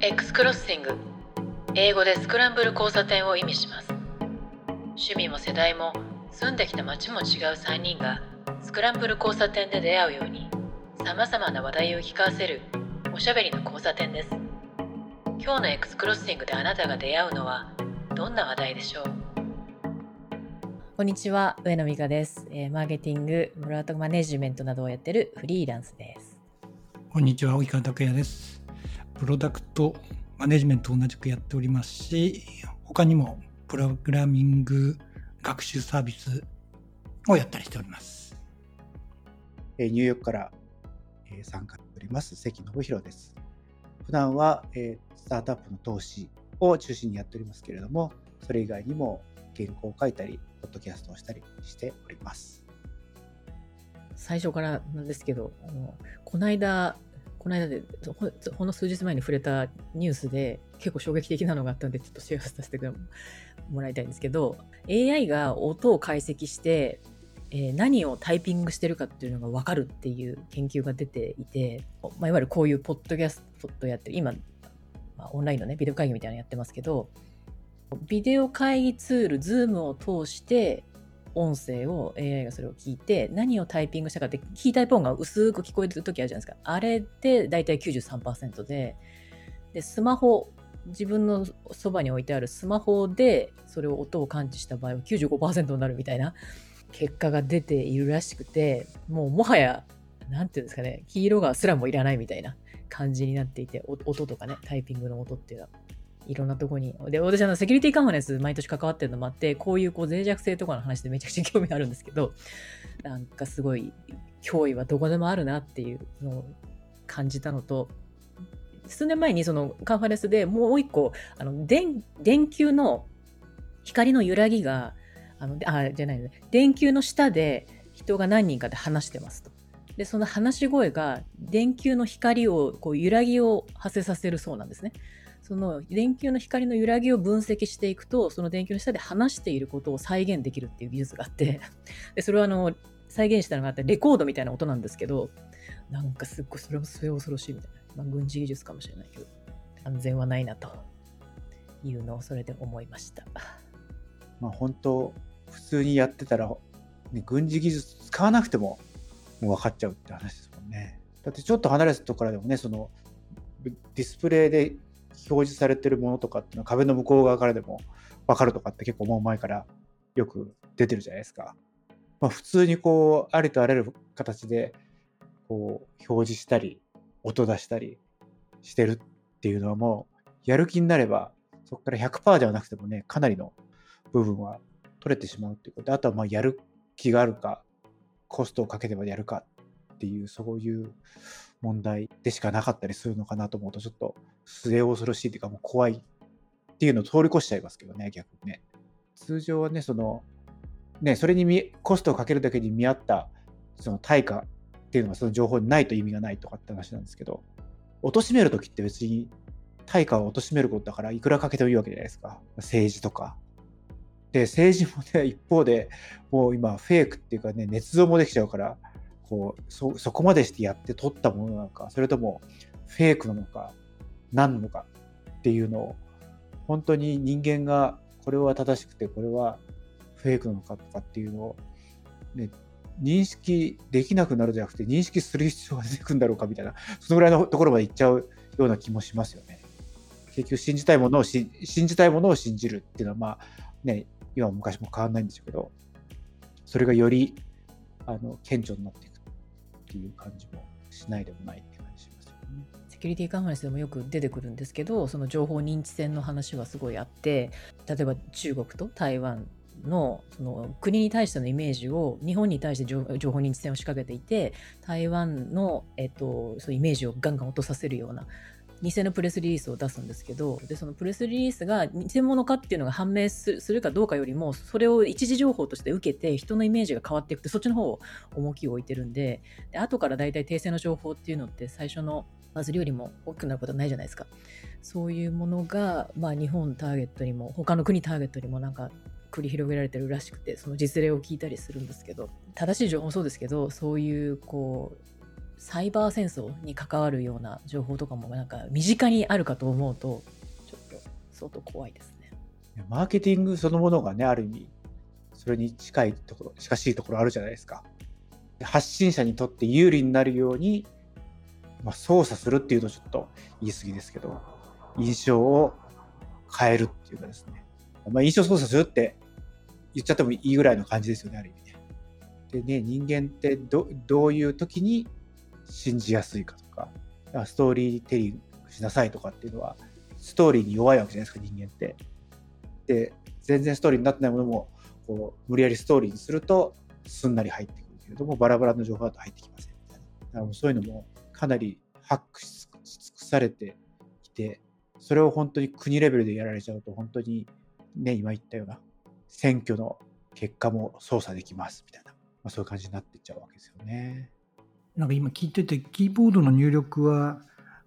X クロッシング英語でスクランブル交差点を意味します。趣味も世代も住んできた街も違う3人がスクランブル交差点で出会うようにさまざまな話題を聞かせるおしゃべりの交差点です。今日の X クロッシングであなたが出会うのはどんな話題でしょう？こんにちは上野美香です、えー、マーケティングプロダクトマネジメントなどをやってるフリーランスです。こんにちは及川拓也ですプロダクトマネジメントを同じくやっておりますし、他にもプログラミング学習サービスをやったりしております。ニューヨークから参加しております関信弘です。普段はスタートアップの投資を中心にやっておりますけれども、それ以外にも原稿を書いたり、ポッドキャストをしたりしております。最初からなんですけど、この間、この間でほんの数日前に触れたニュースで結構衝撃的なのがあったんでちょっとシェアさせてもらいたいんですけど AI が音を解析して、えー、何をタイピングしてるかっていうのが分かるっていう研究が出ていて、まあ、いわゆるこういうポッドキャストやってる今、まあ、オンラインのねビデオ会議みたいなのやってますけどビデオ会議ツール Zoom を通して音声を AI がそれを聞いて何をタイピングしたかってキータイプ音が薄く聞こえてる時あるじゃないですか。あれで大体93%ででスマホ自分のそばに置いてあるスマホでそれを音を感知した場合は95%になるみたいな結果が出ているらしくてもうもはや何て言うんですかね黄色がすらもいらないみたいな感じになっていて音とかねタイピングの音っていうのは。いろんなとこに。で、私、あの、セキュリティカンファレンス毎年関わってるのもあって、こういうこう脆弱性とかの話でめちゃくちゃ興味あるんですけど、なんかすごい、脅威はどこでもあるなっていうのを感じたのと、数年前にそのカンファレンスでもう一個、あの、電、電球の光の揺らぎが、あの、あ、じゃないね、電球の下で人が何人かで話してますと。で、その話し声が電球の光を、こう揺らぎを発生させるそうなんですね。その電球の光の揺らぎを分析していくとその電球の下で話していることを再現できるっていう技術があって でそれはあの再現したのがあってレコードみたいな音なんですけどなんかすっごいそれも末恐ろしいみたいな、まあ、軍事技術かもしれないけど安全はないなと。いうのをそれで思いました。まあ本当普通にやってたら、ね、軍事技術使わなくてももう分かっちゃうって話ですもんね。だってちょっと離れたところからでもねそのディスプレイで表示されてるものとかっていうのは壁の向こう側からでも分かるとかって結構もう前からよく出てるじゃないですか。まあ、普通にこうありとあらゆる形でこう表示したり音出したりしてるっていうのはもうやる気になればそこから100%ではなくてもねかなりの部分は取れてしまうっていうことであとはまあやる気があるかコストをかけてまでやるかっていうそういう問題でしかなかったりするのかなと思うと、ちょっと末恐ろしいというか、もう怖いっていうのを通り越しちゃいますけどね、逆にね。通常はね、その、ね、それにコストをかけるだけに見合ったその対価っていうのがその情報にないと意味がないとかって話なんですけど、貶めるときって別に対価を貶めることだからいくらかけてもいいわけじゃないですか。政治とか。で、政治もね、一方でもう今フェイクっていうかね、捏造もできちゃうから、こうそこまでしてやって撮ったものなのかそれともフェイクなのか何なのかっていうのを本当に人間がこれは正しくてこれはフェイクなのかとかっていうのを、ね、認識できなくなるじゃなくて認識する必要が出てくるんだろうかみたいなそのぐらいのところまでいっちゃうような気もしますよね。結局信じたいものを信じたいものを信じるっていうのはまあね今も昔も変わらないんですけどそれがよりあの顕著になっていくっていう感じもしないでもないって感じしますよね。セキュリティカンファレンスでもよく出てくるんですけどその情報認知戦の話はすごいあって例えば中国と台湾のその国に対してのイメージを日本に対して情報認知戦を仕掛けていて台湾の、えっと、そういうイメージをガンガン落とさせるような偽のプレスリリースを出すんですけどでそのプレスリリースが偽物かっていうのが判明するかどうかよりもそれを一時情報として受けて人のイメージが変わっていくってそっちの方を重きを置いてるんでで後から大体訂正の情報っていうのって最初のバズりよりも大きくなることはないじゃないですか。そういうものが、まあ、日本ターゲットにも他の国ターゲットにもなんか繰り広げられてるらしくてその実例を聞いたりするんですけど正しい情報もそうですけどそういうこうサイバー戦争に関わるような情報とかもなんか身近にあるかと思うとちょっと相当怖いですね。マーケティングそのものがね、ある意味、それに近いところ、近しいところあるじゃないですか。発信者にとって有利になるように、まあ、操作するっていうとちょっと言い過ぎですけど、印象を変えるっていうかですね。まあ、印象操作するって言っちゃってもいいぐらいの感じですよね、ある意味ね。でね、人間ってどどういう時に信じやすいかとか、ストーリーテリングしなさいとかっていうのは、ストーリーに弱いわけじゃないですか、人間って。で、全然ストーリーになってないものも、こう、無理やりストーリーにすると、すんなり入ってくるけれども、バラバラの情報だと入ってきませんみたいな。だからそういうのもかなりハックし尽くされてきて、それを本当に国レベルでやられちゃうと、本当にね、今言ったような選挙の結果も操作できますみたいな、まあ、そういう感じになっていっちゃうわけですよね。なんか今聞いてて、キーボードの入力は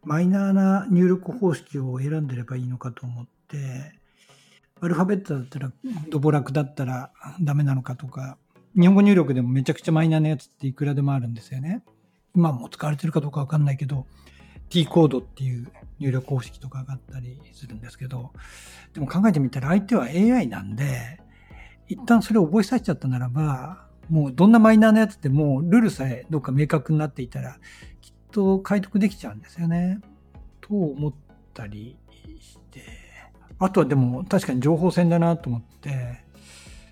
マイナーな入力方式を選んでればいいのかと思って、アルファベットだったら、ドボラクだったらダメなのかとか、日本語入力でもめちゃくちゃマイナーなやつっていくらでもあるんですよね。今も使われてるかどうかわかんないけど、T コードっていう入力方式とかがあったりするんですけど、でも考えてみたら相手は AI なんで、一旦それを覚えさせちゃったならば、もうどんなマイナーなやつでもルールさえどっか明確になっていたら、きっと解読できちゃうんですよね。と思ったりして、あとはでも確かに情報戦だなと思って、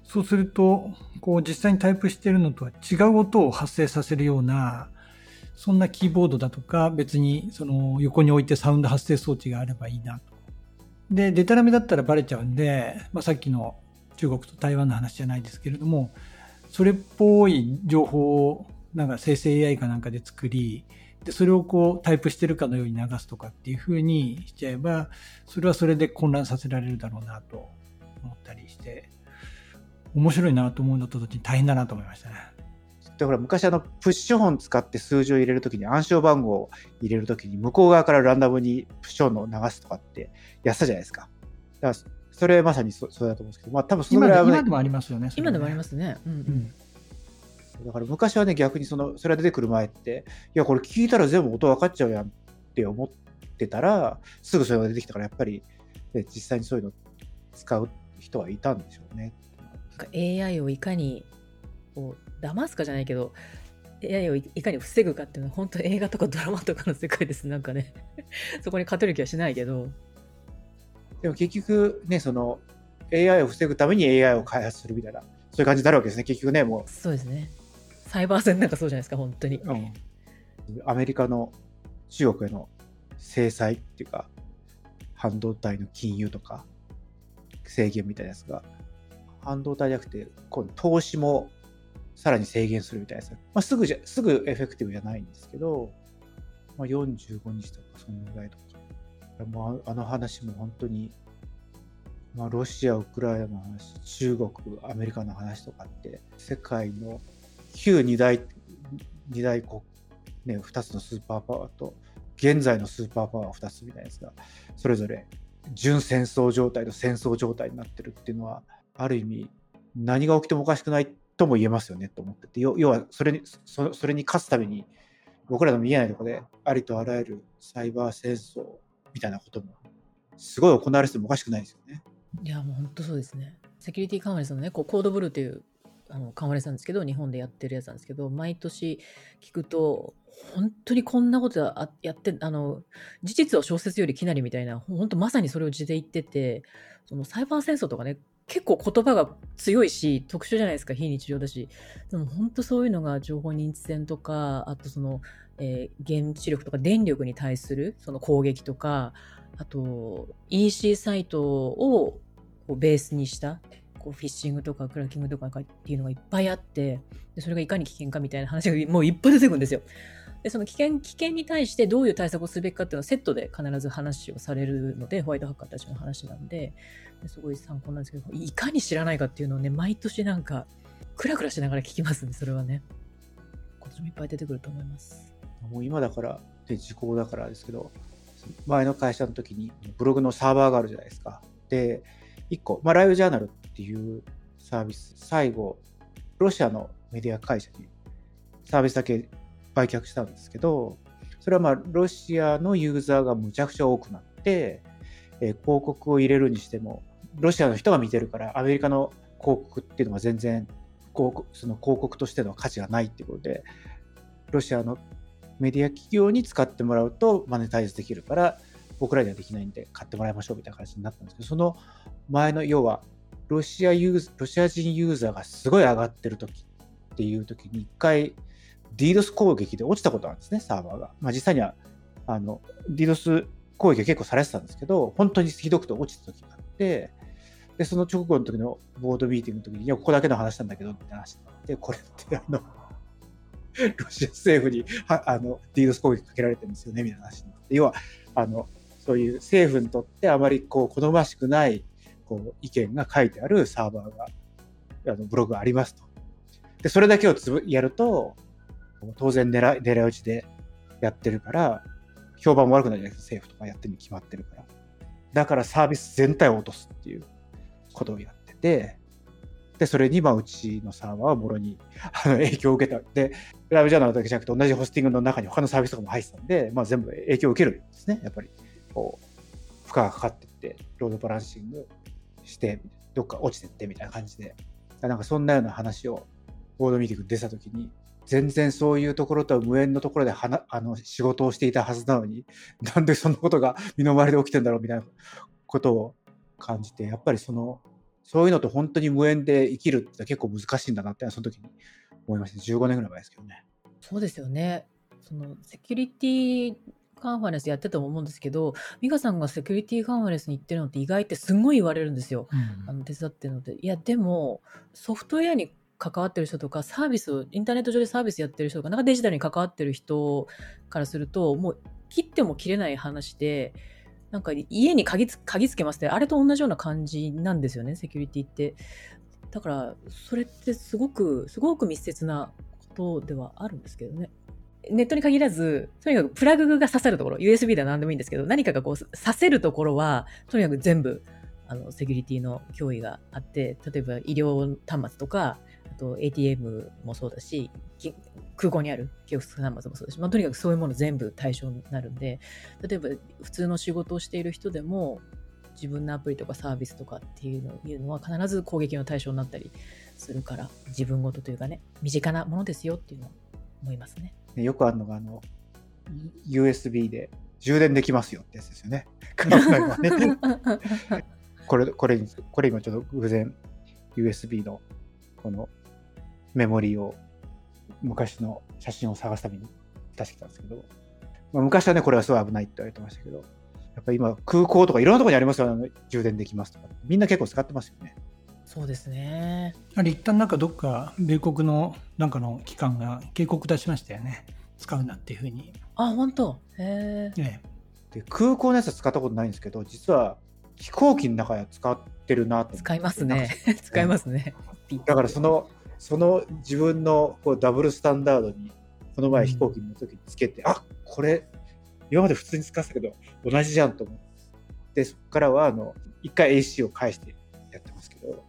そうすると、こう実際にタイプしてるのとは違う音を発生させるような、そんなキーボードだとか、別にその横に置いてサウンド発生装置があればいいなと。で、デタラメだったらバレちゃうんで、まあ、さっきの中国と台湾の話じゃないですけれども、それっぽい情報をなんか生成 AI かなんかで作り、で、それをこうタイプしてるかのように流すとかっていう風にしちゃえば、それはそれで混乱させられるだろうなと思ったりして、面白いなと思うのと同時に大変だなと思いましたね。だから昔あのプッシュホン使って数字を入れるときに暗証番号を入れるときに向こう側からランダムにプッシュホンを流すとかってやったじゃないですか。だからそれまさにそそれだと思うんですけど、まあ多分そのぐらい今でもありますよね。ね今でもありますね。うん、うんだから昔はね、逆にその、それが出てくる前って、いや、これ聞いたら全部音分かっちゃうやんって思ってたら、すぐそれが出てきたから、やっぱり、ね、実際にそういうの使う人はいたんでしょうね。AI をいかにこう騙すかじゃないけど AI をいかに防ぐかっていうのは本当映画とかドラマとかの世界ですなんかね そこに勝てる気はしないけどでも結局ねその AI を防ぐために AI を開発するみたいなそういう感じになるわけですね結局ねもうそうですねサイバー戦なんかそうじゃないですか本当に、うん、アメリカの中国への制裁っていうか半導体の金融とか制限みたいなやつが半導体じゃなくて、今度投資もさらに制限するみたいなやつ。まあ、すぐじゃ、すぐエフェクティブじゃないんですけど、まあ、45日とかそのぐらいとか。もうあの話も本当に、まあ、ロシア、ウクライナの話、中国、アメリカの話とかって、世界の旧二大、二大国、ね、二つのスーパーパワーと、現在のスーパーパワー2つみたいなやつが、それぞれ準戦争状態と戦争状態になってるっていうのは、ある意味、何が起きてもおかしくないとも言えますよねと思ってて、要はそれにそれに勝つために、僕らの見えないところで、ありとあらゆるサイバー戦争みたいなことも、すごい行われてもおかしくないですよね。いや、もう本当そうですね。セキュリティカンファレンスのね、こうコードブルーっていうあのカンファレンスなんですけど、日本でやってるやつなんですけど、毎年聞くと、本当にこんなことやって、あの、事実を小説よりきなりみたいな、本当まさにそれを字で言ってて、そのサイバー戦争とかね、結構言葉が強いし、特殊じゃないですか、非日常だし。でも本当そういうのが情報認知戦とか、あとその、えー、原子力とか電力に対するその攻撃とか、あと EC サイトをこうベースにしたこうフィッシングとかクラッキングとかっていうのがいっぱいあってでそれがいかに危険かみたいな話がもういっぱい出てくるんですよ。で、その危険、危険に対してどういう対策をすべきかっていうのはセットで必ず話をされるので、ホワイトハッカーたちの話なんで、すごい参考なんですけど、いかに知らないかっていうのをね、毎年なんか、クラクラしながら聞きますんね、それはね。今年もいっぱい出てくると思います。もう今だから、で時効だからですけど、前の会社の時にブログのサーバーがあるじゃないですか。で、1個、まあ、ライブジャーナルっていうサービス、最後、ロシアのメディア会社にサービスだけ売却したんですけど、それはまあロシアのユーザーがむちゃくちゃ多くなって、えー広告を入れるにしても、ロシアの人が見てるから、アメリカの広告っていうのが全然広告その広告としての価値がないってことで、ロシアのメディア企業に使ってもらうとマネタイズできるから、僕らにはできないんで買ってもらいましょうみたいな感じになったんですけど、その前の要はロシアユーロシア人ユーザーがすごい上がってる時っていう時に一回 DDoS 攻撃で落ちたことあるんですね、サーバーが。まあ、実際にはあの DDoS 攻撃が結構されてたんですけど、本当にひどくて落ちた時があって、で、その直後の時のボードミーティングの時に、いや、ここだけの話なんだけどって話になって、これってあの、ロシア政府にはあの DDoS 攻撃かけられてるんですよね、みたいな話になって。要は、あの、そういう政府にとってあまりこう好ましくないこう意見が書いてあるサーバーが、あのブログがありますと。で、それだけをつぶやると、当然狙い狙い撃ちでやってるから、評判も悪くなるじゃないですか、政府とかやってるに決まってるから。だからサービス全体を落とすっていうことをやってて、で、それに、まあ、うちのサーバーはもろにあの 影響を受けた。で、ラブジャーナルだけじゃなくて、同じホスティングの中に他のサービスとかも入ってたんで、まあ、全部影響を受けるんですね。やっぱり、こう、負荷がかかってって、ロードバランシングして、どっか落ちてってみたいな感じで、なんかそんなような話をボードミーティングに出たときに、全然そういうところとは無縁のところではなあの仕事をしていたはずなのに、なんでそんなことが身の回りで起きてんだろうみたいなことを感じて、やっぱりその、そういうのと本当に無縁で生きるって結構難しいんだなって、その時に思いました。15年ぐらい前ですけどね。そうですよね。そのセキュリティカンファレンスやってても思うんですけど、美香さんがセキュリティカンファレンスに行ってるのって意外ってすんごい言われるんですよ。あの手伝ってるので。いや、でも、ソフトウェアに関わってる人とか、サービスを、インターネット上でサービスやってる人とか、なんかデジタルに関わってる人からすると、もう切っても切れない話で、なんか家に鍵つ鍵つけますって、あれと同じような感じなんですよね、セキュリティって。だから、それってすごく、すごく密接なことではあるんですけどね。ネットに限らず、とにかくプラグが刺さるところ、USB では何でもいいんですけど、何かがこう刺せるところは、とにかく全部、あの、セキュリティの脅威があって、例えば医療端末とか、と ATM もそうだし、き空港にある記憶端末もそうだし、まあ、とにかくそういうもの全部対象になるんで、例えば普通の仕事をしている人でも、自分のアプリとかサービスとかっていうのいうのは必ず攻撃の対象になったりするから、自分ごとというかね、身近なものですよっていうのは思いますね。ねよくあるのが、あの、USB で充電できますよってやつですよね これ、これ、これ今ちょっと偶然 USB のこのメモリーを昔の写真を探すために出してきたんですけど、まあ、昔はね、これはすごい危ないって言われてましたけど、やっぱり今空港とかいろんなところにありますよ、あの充電できますとか。みんな結構使ってますよね。そうですね。あれ一旦なんかどっか米国のなんかの機関が警告出しましたよね使うなっていうふうに、あ、本当？へえ。えで空港のやつは使ったことないんですけど、実は飛行機の中では使ってるなって使いますね。使いますね。だからその、その自分のこうダブルスタンダードに、この前飛行機に乗るときにつけて、あこれ、今まで普通に使ってたけど、同じじゃんと思って、そこからは、あの、一回 AC を返してやってますけど、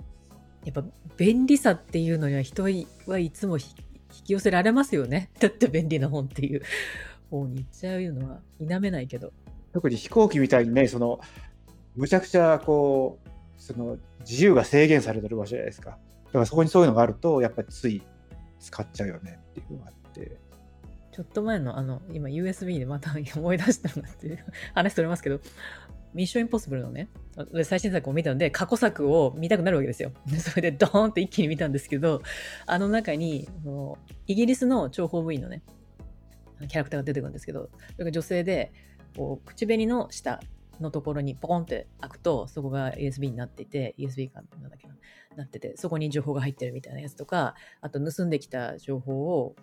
やっぱ便利さっていうのには人はいつもひ引き寄せられますよね。だって便利な本っていう方に行っちゃうのは否めないけど。特に飛行機みたいにね、その、むちゃくちゃこう、その自由が制限されてる場所じゃないですか。だからそこにそういうのがあると、やっぱりつい使っちゃうよねっていうのがあって。ちょっと前のあの、今 USB でまた思い出したなっていう 話それますけど、ミッションインポッシブルのね、最新作を見たので、過去作を見たくなるわけですよ。それでドーンって一気に見たんですけど、あの中に、イギリスの諜報部員のね、キャラクターが出てくるんですけど、それが女性で、こう口紅の下のところにポコンって開くと、そこが USB になってて、USB かなんだっけな、なってて、そこに情報が入ってるみたいなやつとか、あと盗んできた情報を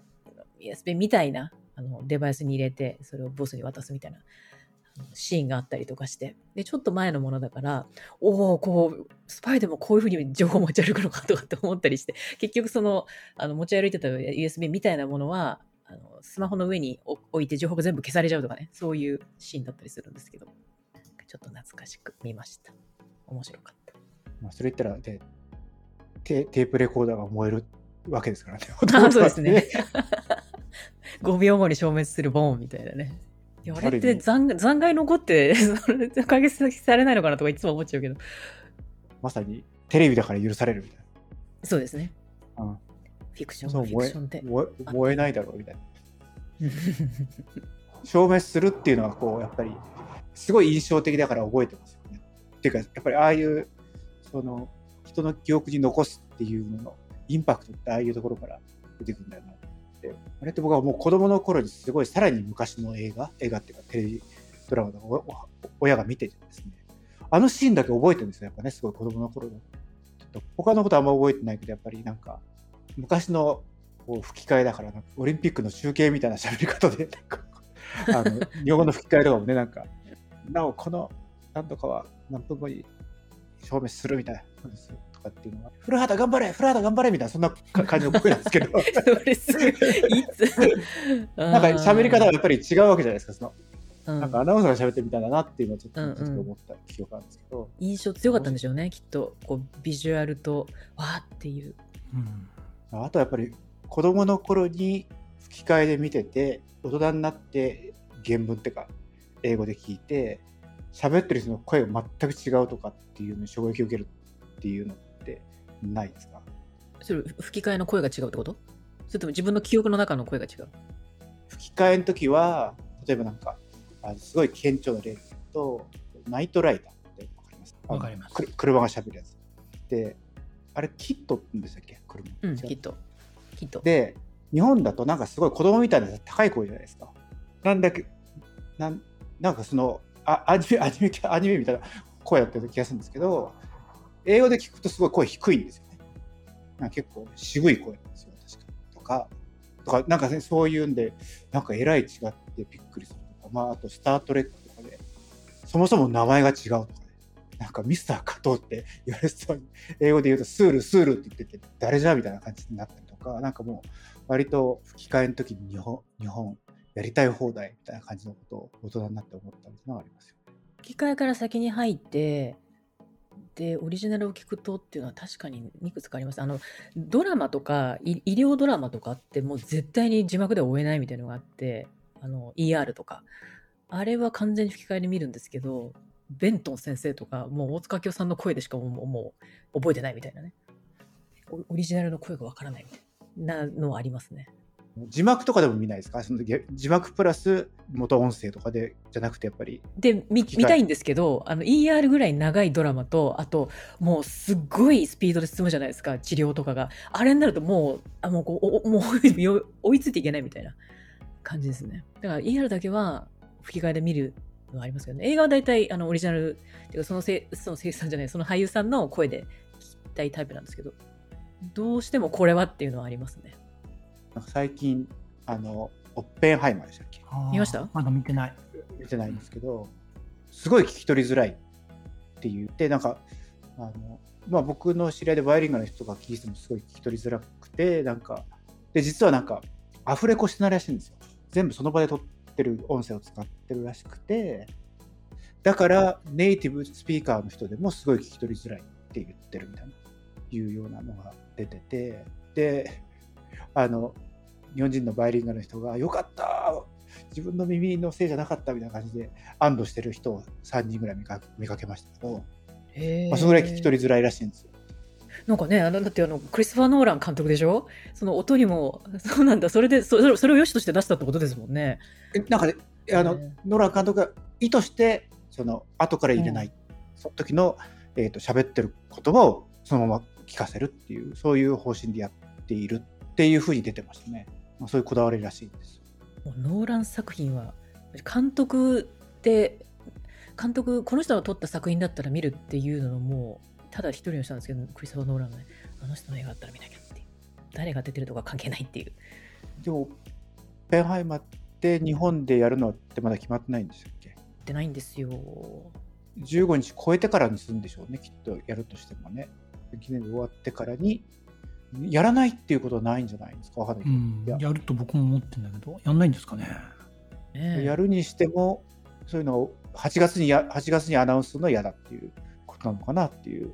USB みたいなあのデバイスに入れて、それをボスに渡すみたいなシーンがあったりとかして、で、ちょっと前のものだから、おお、こう、スパイでもこういうふうに情報持ち歩くのかとかって思ったりして、結局その、あの持ち歩いてた USB みたいなものは、あのスマホの上に置いて情報が全部消されちゃうとかね、そういうシーンだったりするんですけど、ちょっと懐かしく見ました。面白かった。まあ、それ言ったらでテ、テープレコーダーが燃えるわけですからね。あそうですね。5秒後に消滅するボーンみたいなね。いやあれって残残骸残って、それで解決されないのかなとかいつも思っちゃうけど。まさにテレビだから許されるみたいそうですね。な。うんフィクション、フィクションって。燃え燃えないだろうみたいな。消滅するっていうのはこうやっぱりすごい印象的だから覚えてますよね。っていうかやっぱりああいうその人の記憶に残すっていうののインパクトってああいうところから出てくるんだよなって。あれって僕はもう子供の頃にすごいさらに昔の映画映画っていうかテレビドラマとかおお親が見ててですねあのシーンだけ覚えてるんですよやっぱねすごい子供の頃の。ちょっと他のことあんま覚えてないけどやっぱりなんか昔のこう吹き替えだからかオリンピックの中継みたいな喋り方でなんかあの日本語の吹き替えとかもねなんかなおこのなんとかは何分後に消滅するみたいな感じでするとかっていうのは古畑頑張れ古畑頑張れみたいなそんなか感じの声なんですけど それすごい。いつ？なんか喋り方がやっぱり違うわけじゃないですかそのうんなんかアナウンサーが喋ってるみたいだなっていうのはちょっと思った記憶なんですけど、印象強かったんでしょうね、きっと。こうビジュアルと、わーっていう。うんあとはやっぱり子供の頃に吹き替えで見てて大人になって原文ってか英語で聞いて喋ってる人の声が全く違うとかっていうのに衝撃を受けるっていうのってないですか？それ吹き替えの声が違うってこと？それとも自分の記憶の中の声が違う？吹き替えの時は例えばなんかあのすごい顕著な例で言うとナイトライダーってわかります？あのわかります。車が喋るやつ。であれキットって言うんでしたっけ？車、うん、違う。きっと。きっと。で日本だとなんかすごい子供みたいな高い声じゃないですか。なんだけなんなんかそのあアニメ アニメアニメみたいな声だったような気がするんですけど英語で聞くとすごい声低いんですよね。なんか結構渋い声なんですよ確かとかとかなんか、ね、そういうんでなんかえらい違ってびっくりするとかまああと「スター・トレック」とかでそもそも名前が違うとかねなんかミスター加藤って言われそうに英語で言うとスールスールって言ってて誰じゃみたいな感じになったりとかなんかもう割と吹き替えの時に日本日本やりたい放題みたいな感じのことを大人になって思ったのがありますよ。吹き替えから先に入って、で、オリジナルを聞くとっていうのは確かにいくつかあります。あの、ドラマとか、医療ドラマとかってもう絶対に字幕では追えないみたいなのがあって、あの、ER とか。あれは完全に吹き替えで見るんですけど、ベントン先生とか、もう大塚明夫さんの声でしかもうもう覚えてないみたいなね。オオリジナルの声がわからないみたいなのはありますね。字幕とかでも見ないですか？そのげ字幕プラス元音声とかでじゃなくてやっぱり。で見見たいんですけどあの ER ぐらい長いドラマとあともうすっごいスピードで進むじゃないですか治療とかが。あれになるともうあもうこうもう 追いついていけないみたいな感じですね。だから ER だけは吹き替えで見るのはありますけどね。映画は大体あのオリジナルっていうかそのせその声優さんじゃないその俳優さんの声で聞きたいタイプなんですけどどうしてもこれはっていうのはありますね。なんか最近あのオッペンハイマーでしたっけ？見ました？まだ見てない。見てないんですけどすごい聞き取りづらいって言ってなんかあの、まあ、僕の知り合いでバイリンガルの人が聞いてもすごい聞き取りづらくてなんかで実はなんかアフレコしてないらしいんですよ。全部その場で撮ってる音声を使ってるらしくてだからネイティブスピーカーの人でもすごい聞き取りづらいって言ってるみたいないうようなのが出ててであの日本人のバイリンガルの人が「よかった自分の耳のせいじゃなかった」みたいな感じで安堵してる人を3人ぐらい見か見かけましたけど、へまあ、そのぐらい聞き取りづらいらしいんですよ。なんかね、あのだってあのクリストファー・ノーラン監督でしょ？その音にも、そ うなんだ、それでそそれそれを良しとして出したってことですもんね。えなんかねあの、ねノラ監督が意図してその後から入れない、その時の、えー、と喋ってる言葉をそのまま聞かせるっていうそういう方針でやっているっていうふうに出てましたね、まあ、そういうこだわりらしいんですもうノーラン作品は、監督って、監督、この人が撮った作品だったら見るっていうのも、ただ一人の人なんですけど、クリストファー・ノーランがね、あの人の映画だったら見なきゃっていう。誰が出てるとか関係ないっていう。でもペンハイマーって日本でやるのってまだ決まってないんでしたっけ？出ないんですよ。15日超えてからにするんでしょうねきっとやるとしてもね記念日終わってからにやらないっていうことはないんじゃないですか？わかんないけど、うん。いや、やると僕も思ってんだけど、やんないんですかね？ねえ。やるにしてもそういうのを8月にや8月にアナウンスするのは嫌だっていうことなのかなっていう。う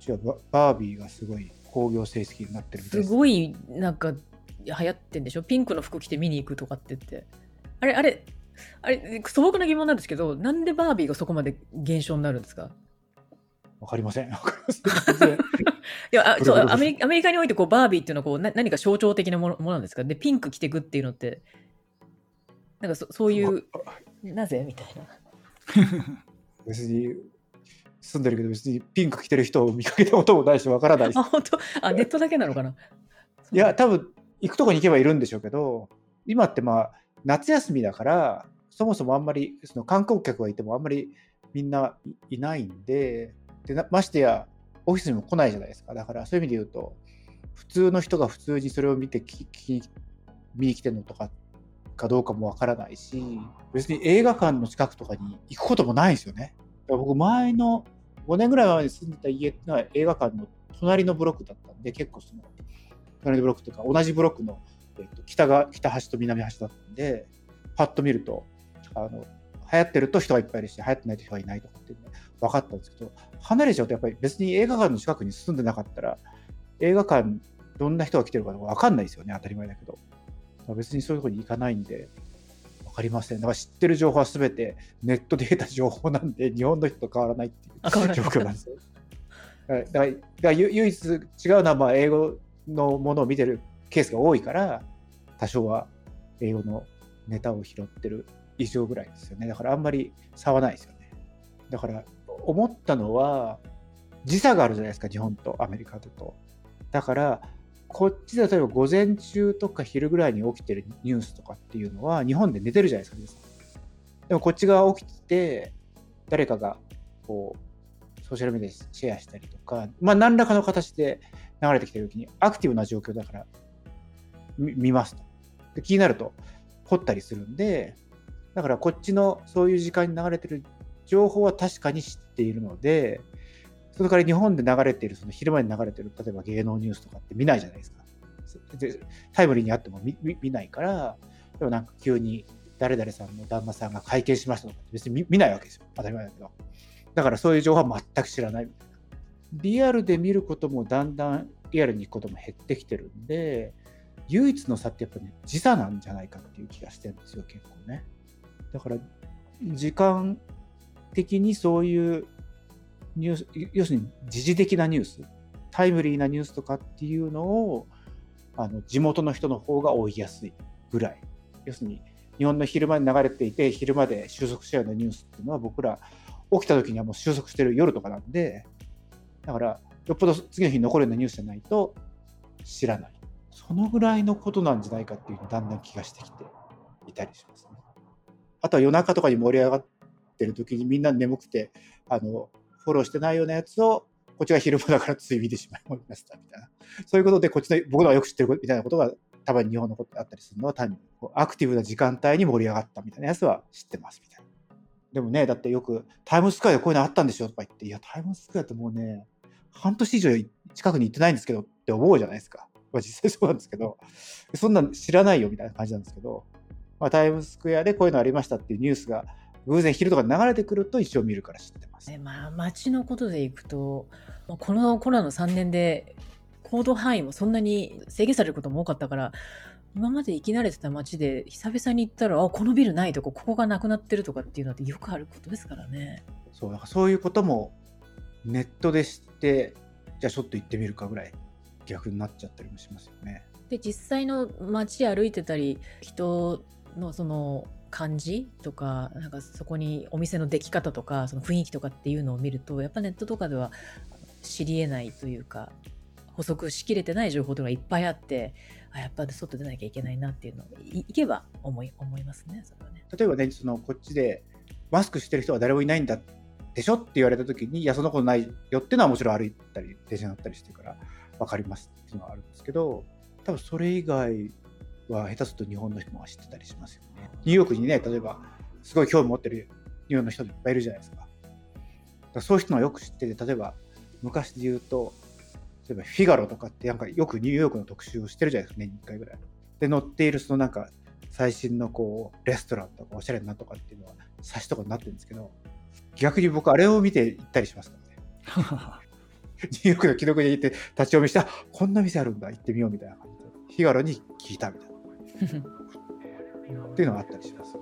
ちはババービーがすごい興行成績になってるみたいです。すごい、なんか、流行ってんでしょ？ピンクの服着て見に行くとかって言って。あれ、あれ、あれ、素朴な疑問なんですけど、なんでバービーがそこまで減少になるんですか？わかりません。わかりませんいや、あそうアメリアメリカにおいてこうバービーっていうのはこうな何か象徴的なものものなんですか？で、ピンク着てくっていうのって、なんかそそういう、なぜ？みたいな。別に住んでるけど別にピンク着てる人を見かけたこともないしわからないしあ、本当？あ、ネットだけなのかな？いや多分行くとこに行けばいるんでしょうけど今ってまあ夏休みだからそもそもあんまりその観光客がいてもあんまりみんないいないんででましてやオフィスにも来ないじゃないですかだからそういう意味で言うと普通の人が普通にそれを見て聞きき見に来てるのとかかどうかもわからないし別に映画館の近くとかに行くこともないですよね。僕前の5年ぐらい前に住んでた家ってのは映画館の隣のブロックだったんで結構その隣のブロックというか同じブロックの、えっと北が北端と南端だったんでパッと見るとあの流行ってると人がいっぱいいるし流行ってないと人がいないとかっていうの分かったんですけど離れちゃうとやっぱり別に映画館の近くに住んでなかったら映画館どんな人が来てるかとか分かんないですよね当たり前だけど。別にそういうところに行かないんで分かりません。だから知ってる情報は全てネットで得た情報なんで日本の人と変わらないっていう状況なんですよ。はい。だからだからゆ唯一違うのはまあ英語のものを見てるケースが多いから多少は英語のネタを拾ってる以上ぐらいですよね。だからあんまり差はないですよね。だから思ったのは時差があるじゃないですか日本とアメリカだと。だからこっちで例えば午前中とか昼ぐらいに起きてるニュースとかっていうのは日本で寝てるじゃないですかでもこっち側起きて誰かがこうソーシャルメディアでシェアしたりとか、まあ、何らかの形で流れてきてる時にアクティブな状況だから見見ますと。で気になると掘ったりするんでだからこっちのそういう時間に流れてる情報は確かに知っているのでそれから日本で流れているその昼間に流れている例えば芸能ニュースとかって見ないじゃないですか。タイムリーにあっても見ないからでもなんか急に誰々さんの旦那さんが会見しましたとかって別に見見ないわけですよ。当たり前だけど。だからそういう情報は全く知らないみたいな。リアルで見ることもだんだんリアルに行くことも減ってきてるんで唯一の差ってやっぱね時差なんじゃないかっていう気がしてるんですよ結構ね。だから時間的にそういうニュース要するに時事的なニュースタイムリーなニュースとかっていうのをあの地元の人の方が追いやすいぐらい。要するに日本の昼間に流れていて昼間で収束したようなニュースっていうのは僕ら起きた時にはもう収束してる夜とかなんでだからよっぽど次の日に残るようなニュースじゃないと知らない。そのぐらいのことなんじゃないかっていうのだんだん気がしてきていたりしますね。あとは夜中とかに盛り上がってる時にみんな眠くてあのフォローしてないようなやつをこっちが昼間だからつい見てしまいましたみたいな。そういうことでこっちの僕のがよく知ってるみたいなことが多分日本のことあったりするのは単にアクティブな時間帯に盛り上がったみたいなやつは知ってますみたいな。でもねだってよくタイムスクエアでこういうのあったんでしょとか言っていやタイムスクエアってもうね半年以上近くに行ってないんですけどって思うじゃないですか。まあ、実際そうなんですけど、そんなん知らないよみたいな感じなんですけど、まあ、タイムスクエアでこういうのありましたっていうニュースが偶然昼とかに流れてくると一応見るから知ってます。ねまあ、街のことでいくと、まあこのコロナの3年で行動範囲もそんなに制限されることも多かったから、今まで生き慣れてた街で久々に行ったら、あ、このビルないとか、ここがなくなってるとかっていうのってよくあることですからね。そうだからそういうこともネットで知って、じゃあちょっと行ってみるかぐらい逆になっちゃったりもしますよね。で、実際の街歩いてたり、人のその感じとか、なんかそこにお店の出来方とか、その雰囲気とかっていうのを見ると、やっぱネットとかでは知り得ないというか、補足しきれてない情報とかいっぱいあって、あやっぱ外出なきゃいけないなっていうのをいいけば思い思いますね、それはね。例えばね、そのこっちでマスクしてる人は誰もいないんだでしょって言われた時に、いや、そんなことないよっていうのはもちろん歩いたり、電車に乗ったりしてるから分かりますっていうのはあるんですけど、多分それ以外は下手すると日本の人も知ってたりしますよね。ニューヨークにね、例えばすごい興味持ってる日本の人いっぱいいるじゃないですか。だそういう人はよく知ってて、例えば昔で言うと、例えばフィガロとかってなんかよくニューヨークの特集をしてるじゃないですか、年に1回ぐらい。で、載っているそのなんか最新のこうレストランとかおしゃれなとかっていうのは冊子とかになってるんですけど、逆に僕あれを見て行ったりしますからね。ニューヨークの既読に行って立ち読みして、あこんな店あるんだ、行ってみようみたいな感じで日頃に聞いたみたいなっていうのがあったりします。